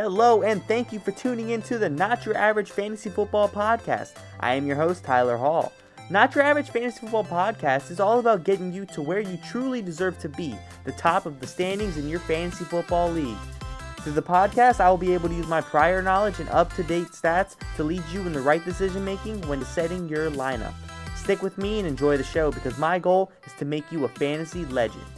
Hello, and thank you for tuning in to the Not Your Average Fantasy Football Podcast. I am your host, Tyler Hall. Not Your Average Fantasy Football Podcast is all about getting you to where you truly deserve to be, the top of the standings in your fantasy football league. Through the podcast, I will be able to use my prior knowledge and up to date stats to lead you in the right decision making when setting your lineup. Stick with me and enjoy the show because my goal is to make you a fantasy legend.